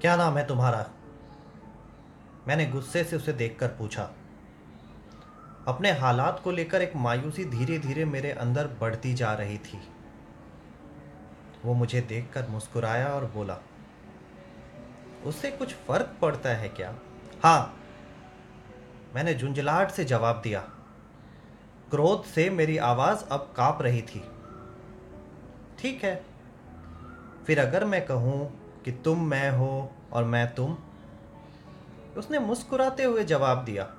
क्या नाम है तुम्हारा? मैंने गुस्से से उसे देखकर पूछा। अपने हालात को लेकर एक मायूसी धीरे धीरे मेरे अंदर बढ़ती जा रही थी। वो मुझे देखकर मुस्कुराया और बोला, उससे कुछ फ़र्क पड़ता है क्या? हाँ। मैंने झुंझलाहट से जवाब दिया, क्रोध से मेरी आवाज़ अब काँप रही थी। ठीक है। फिर अगर मैं कहूँ कि तुम मैं हो और मैं तुम। उसने मुस्कुराते हुए जवाब दिया।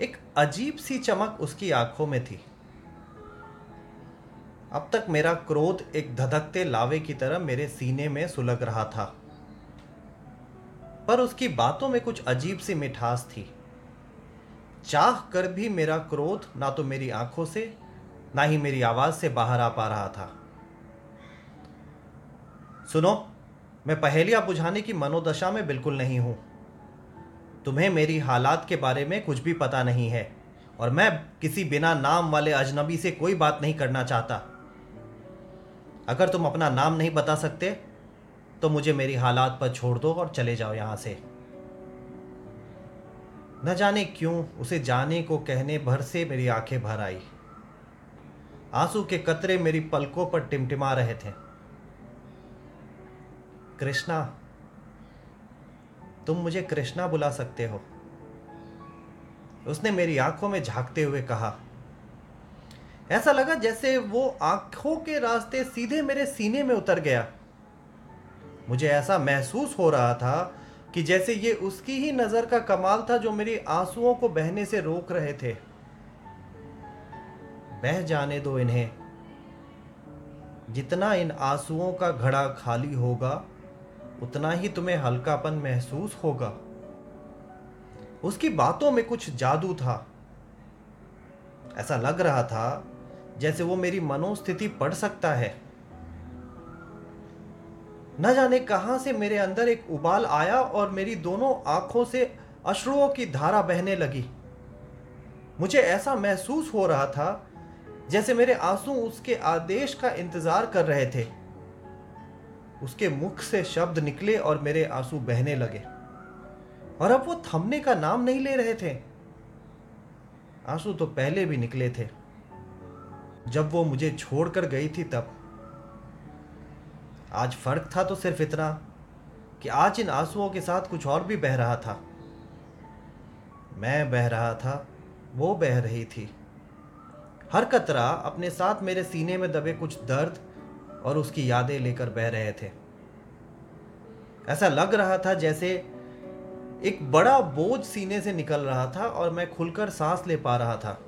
एक अजीब सी चमक उसकी आँखों में थी। अब तक मेरा क्रोध एक धधकते लावे की तरह मेरे सीने में सुलग रहा था। पर उसकी बातों में कुछ अजीब सी मिठास थी। चाह कर भी मेरा क्रोध ना तो मेरी आँखों से, ना ही मेरी आवाज़ से बाहर आ पा रहा था। सुनो, मैं पहेलियाँ बुझाने की मनोदशा में बिल्कुल नहीं हूँ। तुम्हें मेरी हालात के बारे में कुछ भी पता नहीं है, और मैं किसी बिना नाम वाले अजनबी से कोई बात नहीं करना चाहता। अगर तुम अपना नाम नहीं बता सकते तो मुझे मेरी हालात पर छोड़ दो और चले जाओ यहाँ से। न जाने क्यों उसे जाने को कहने भर से मेरी आँखें भर आई। आँसू के कतरे मेरी पलकों पर टिमटिमा रहे थे। कृष्णा, तुम मुझे कृष्णा बुला सकते हो? उसने मेरी आँखों में झांकते हुए कहा, ऐसा लगा जैसे वो आँखों के रास्ते सीधे मेरे सीने में उतर गया। मुझे ऐसा महसूस हो रहा था कि जैसे ये उसकी ही नज़र का कमाल था जो मेरी आंसुओं को बहने से रोक रहे थे। बह जाने दो इन्हें। जितना इन आंसुओं का घड़ा खाली होगा उतना ही तुम्हें हल्कापन महसूस होगा। उसकी बातों में कुछ जादू था। ऐसा लग रहा था जैसे वो मेरी मनोस्थिति पढ़ सकता है। न जाने कहाँ से मेरे अंदर एक उबाल आया और मेरी दोनों आँखों से अश्रुओं की धारा बहने लगी। मुझे ऐसा महसूस हो रहा था जैसे मेरे आँसू उसके आदेश का इंतज़ार कर रहे थे। उसके मुख से शब्द निकले और मेरे आँसू बहने लगे। और अब वो थमने का नाम नहीं ले रहे थे। आँसू तो पहले भी निकले थे। जब वो मुझे छोड़कर गई थी तब। आज फ़र्क था तो सिर्फ़ इतना कि आज इन आंसुओं के साथ कुछ और भी बह रहा था। मैं बह रहा था, वो बह रही थी। हर कतरा अपने साथ मेरे सीने में दबे कुछ दर्द और उसकी यादें लेकर बह रहे थे। ऐसा लग रहा था जैसे एक बड़ा बोझ सीने से निकल रहा था और मैं खुलकर सांस ले पा रहा था।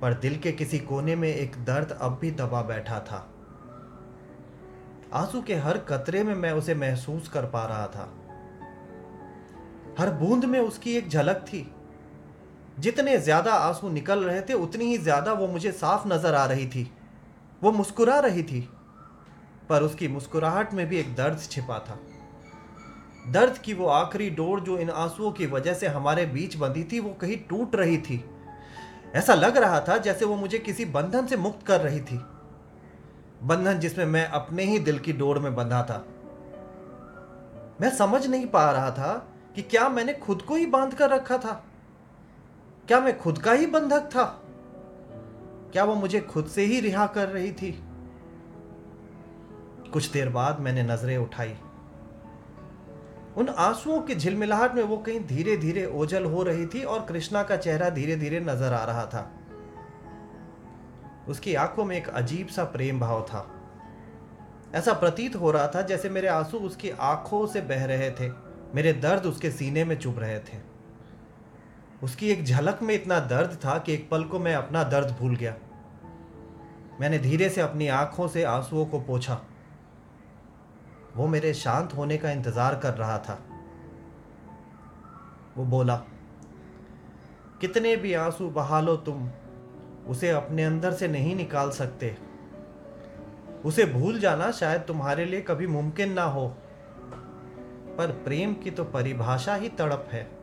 पर दिल के किसी कोने में एक दर्द अब भी दबा बैठा था। आँसू के हर कतरे में मैं उसे महसूस कर पा रहा था। हर बूंद में उसकी एक झलक थी। जितने ज़्यादा आँसू निकल रहे थे, उतनी ही ज़्यादा वो मुझे साफ़ नज़र आ रही थी। वो मुस्कुरा रही थी, पर उसकी मुस्कुराहट में भी एक दर्द छिपा था। दर्द की वो आखिरी डोर जो इन आंसुओं की वजह से हमारे बीच बंधी थी, वो कहीं टूट रही थी। ऐसा लग रहा था जैसे वो मुझे किसी बंधन से मुक्त कर रही थी। बंधन जिसमें मैं अपने ही दिल की डोर में बंधा था। मैं समझ नहीं पा रहा था कि क्या मैंने खुद को ही बाँध कर रखा था। क्या मैं खुद का ही बंधक था? क्या वो मुझे खुद से ही रिहा कर रही थी? कुछ देर बाद मैंने नज़रें उठाई। उन आंसुओं की झिलमिलाहट में वो कहीं धीरे धीरे ओझल हो रही थी और कृष्णा का चेहरा धीरे धीरे नज़र आ रहा था। उसकी आँखों में एक अजीब सा प्रेम भाव था। ऐसा प्रतीत हो रहा था जैसे मेरे आँसू उसकी आँखों से बह रहे थे, मेरे दर्द उसके सीने में चुभ रहे थे। उसकी एक झलक में इतना दर्द था कि एक पल को मैं अपना दर्द भूल गया। मैंने धीरे से अपनी आँखों से आंसुओं को पोछा। वो मेरे शांत होने का इंतज़ार कर रहा था। वो बोला, कितने भी आँसू बहा लो तुम, उसे अपने अंदर से नहीं निकाल सकते। उसे भूल जाना शायद तुम्हारे लिए कभी मुमकिन ना हो। पर प्रेम की तो परिभाषा ही तड़प है।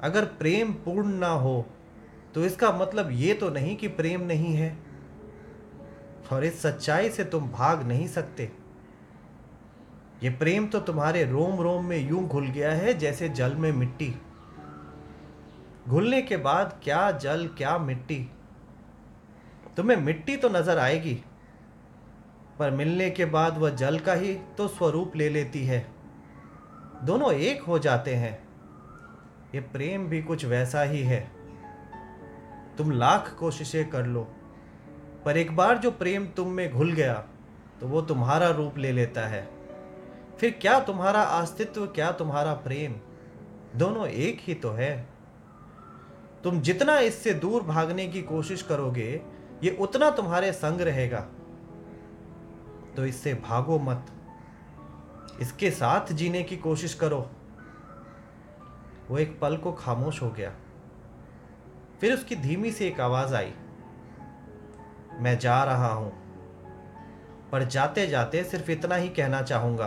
अगर प्रेम पूर्ण ना हो तो इसका मतलब ये तो नहीं कि प्रेम नहीं है। और इस सच्चाई से तुम भाग नहीं सकते। ये प्रेम तो तुम्हारे रोम रोम में यूँ घुल गया है जैसे जल में मिट्टी। घुलने के बाद क्या जल, क्या मिट्टी? तुम्हें मिट्टी तो नज़र आएगी, पर मिलने के बाद वह जल का ही तो स्वरूप ले लेती है। दोनों एक हो जाते हैं। ये प्रेम भी कुछ वैसा ही है। तुम लाख कोशिशें कर लो, पर एक बार जो प्रेम तुम में घुल गया तो वो तुम्हारा रूप ले लेता है। फिर क्या तुम्हारा अस्तित्व, क्या तुम्हारा प्रेम? दोनों एक ही तो है। तुम जितना इससे दूर भागने की कोशिश करोगे, ये उतना तुम्हारे संग रहेगा। तो इससे भागो मत। इसके साथ जीने की कोशिश करो। वो एक पल को खामोश हो गया। फिर उसकी धीमी सी एक आवाज़ आई। मैं जा रहा हूँ, पर जाते जाते सिर्फ़ इतना ही कहना चाहूँगा।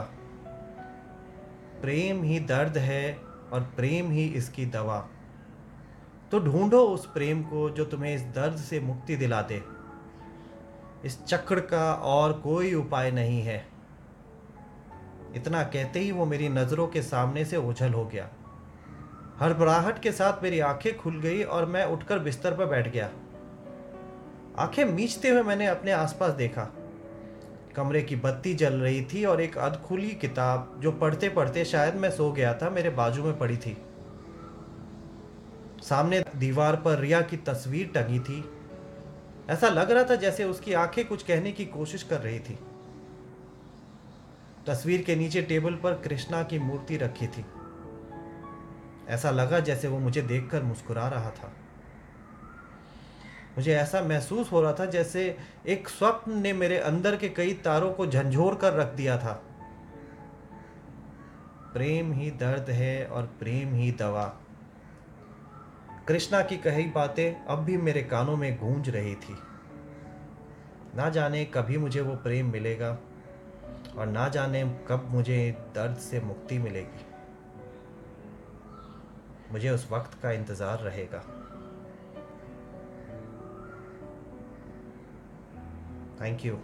प्रेम ही दर्द है और प्रेम ही इसकी दवा। तो ढूंढो उस प्रेम को जो तुम्हें इस दर्द से मुक्ति दिला दे। इस चक्र का और कोई उपाय नहीं है। इतना कहते ही वो मेरी नज़रों के सामने से ओझल हो गया। हड़बड़ाहट के साथ मेरी आँखें खुल गई और मैं उठकर बिस्तर पर बैठ गया। आँखें मीचते हुए मैंने अपने आसपास देखा। कमरे की बत्ती जल रही थी और एक अधखुली किताब जो पढ़ते पढ़ते शायद मैं सो गया था मेरे बाजू में पड़ी थी। सामने दीवार पर रिया की तस्वीर टंगी थी। ऐसा लग रहा था जैसे उसकी आँखें कुछ कहने की कोशिश कर रही थी। तस्वीर के नीचे टेबल पर कृष्णा की मूर्ति रखी थी। ऐसा लगा जैसे वो मुझे देखकर मुस्कुरा रहा था। मुझे ऐसा महसूस हो रहा था जैसे एक स्वप्न ने मेरे अंदर के कई तारों को झंझोर कर रख दिया था। प्रेम ही दर्द है और प्रेम ही दवा। कृष्णा की कही बातें अब भी मेरे कानों में गूंज रही थी। ना जाने कभी मुझे वो प्रेम मिलेगा और ना जाने कब मुझे दर्द से मुक्ति मिलेगी। मुझे उस वक्त का इंतज़ार रहेगा। Thank you